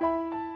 you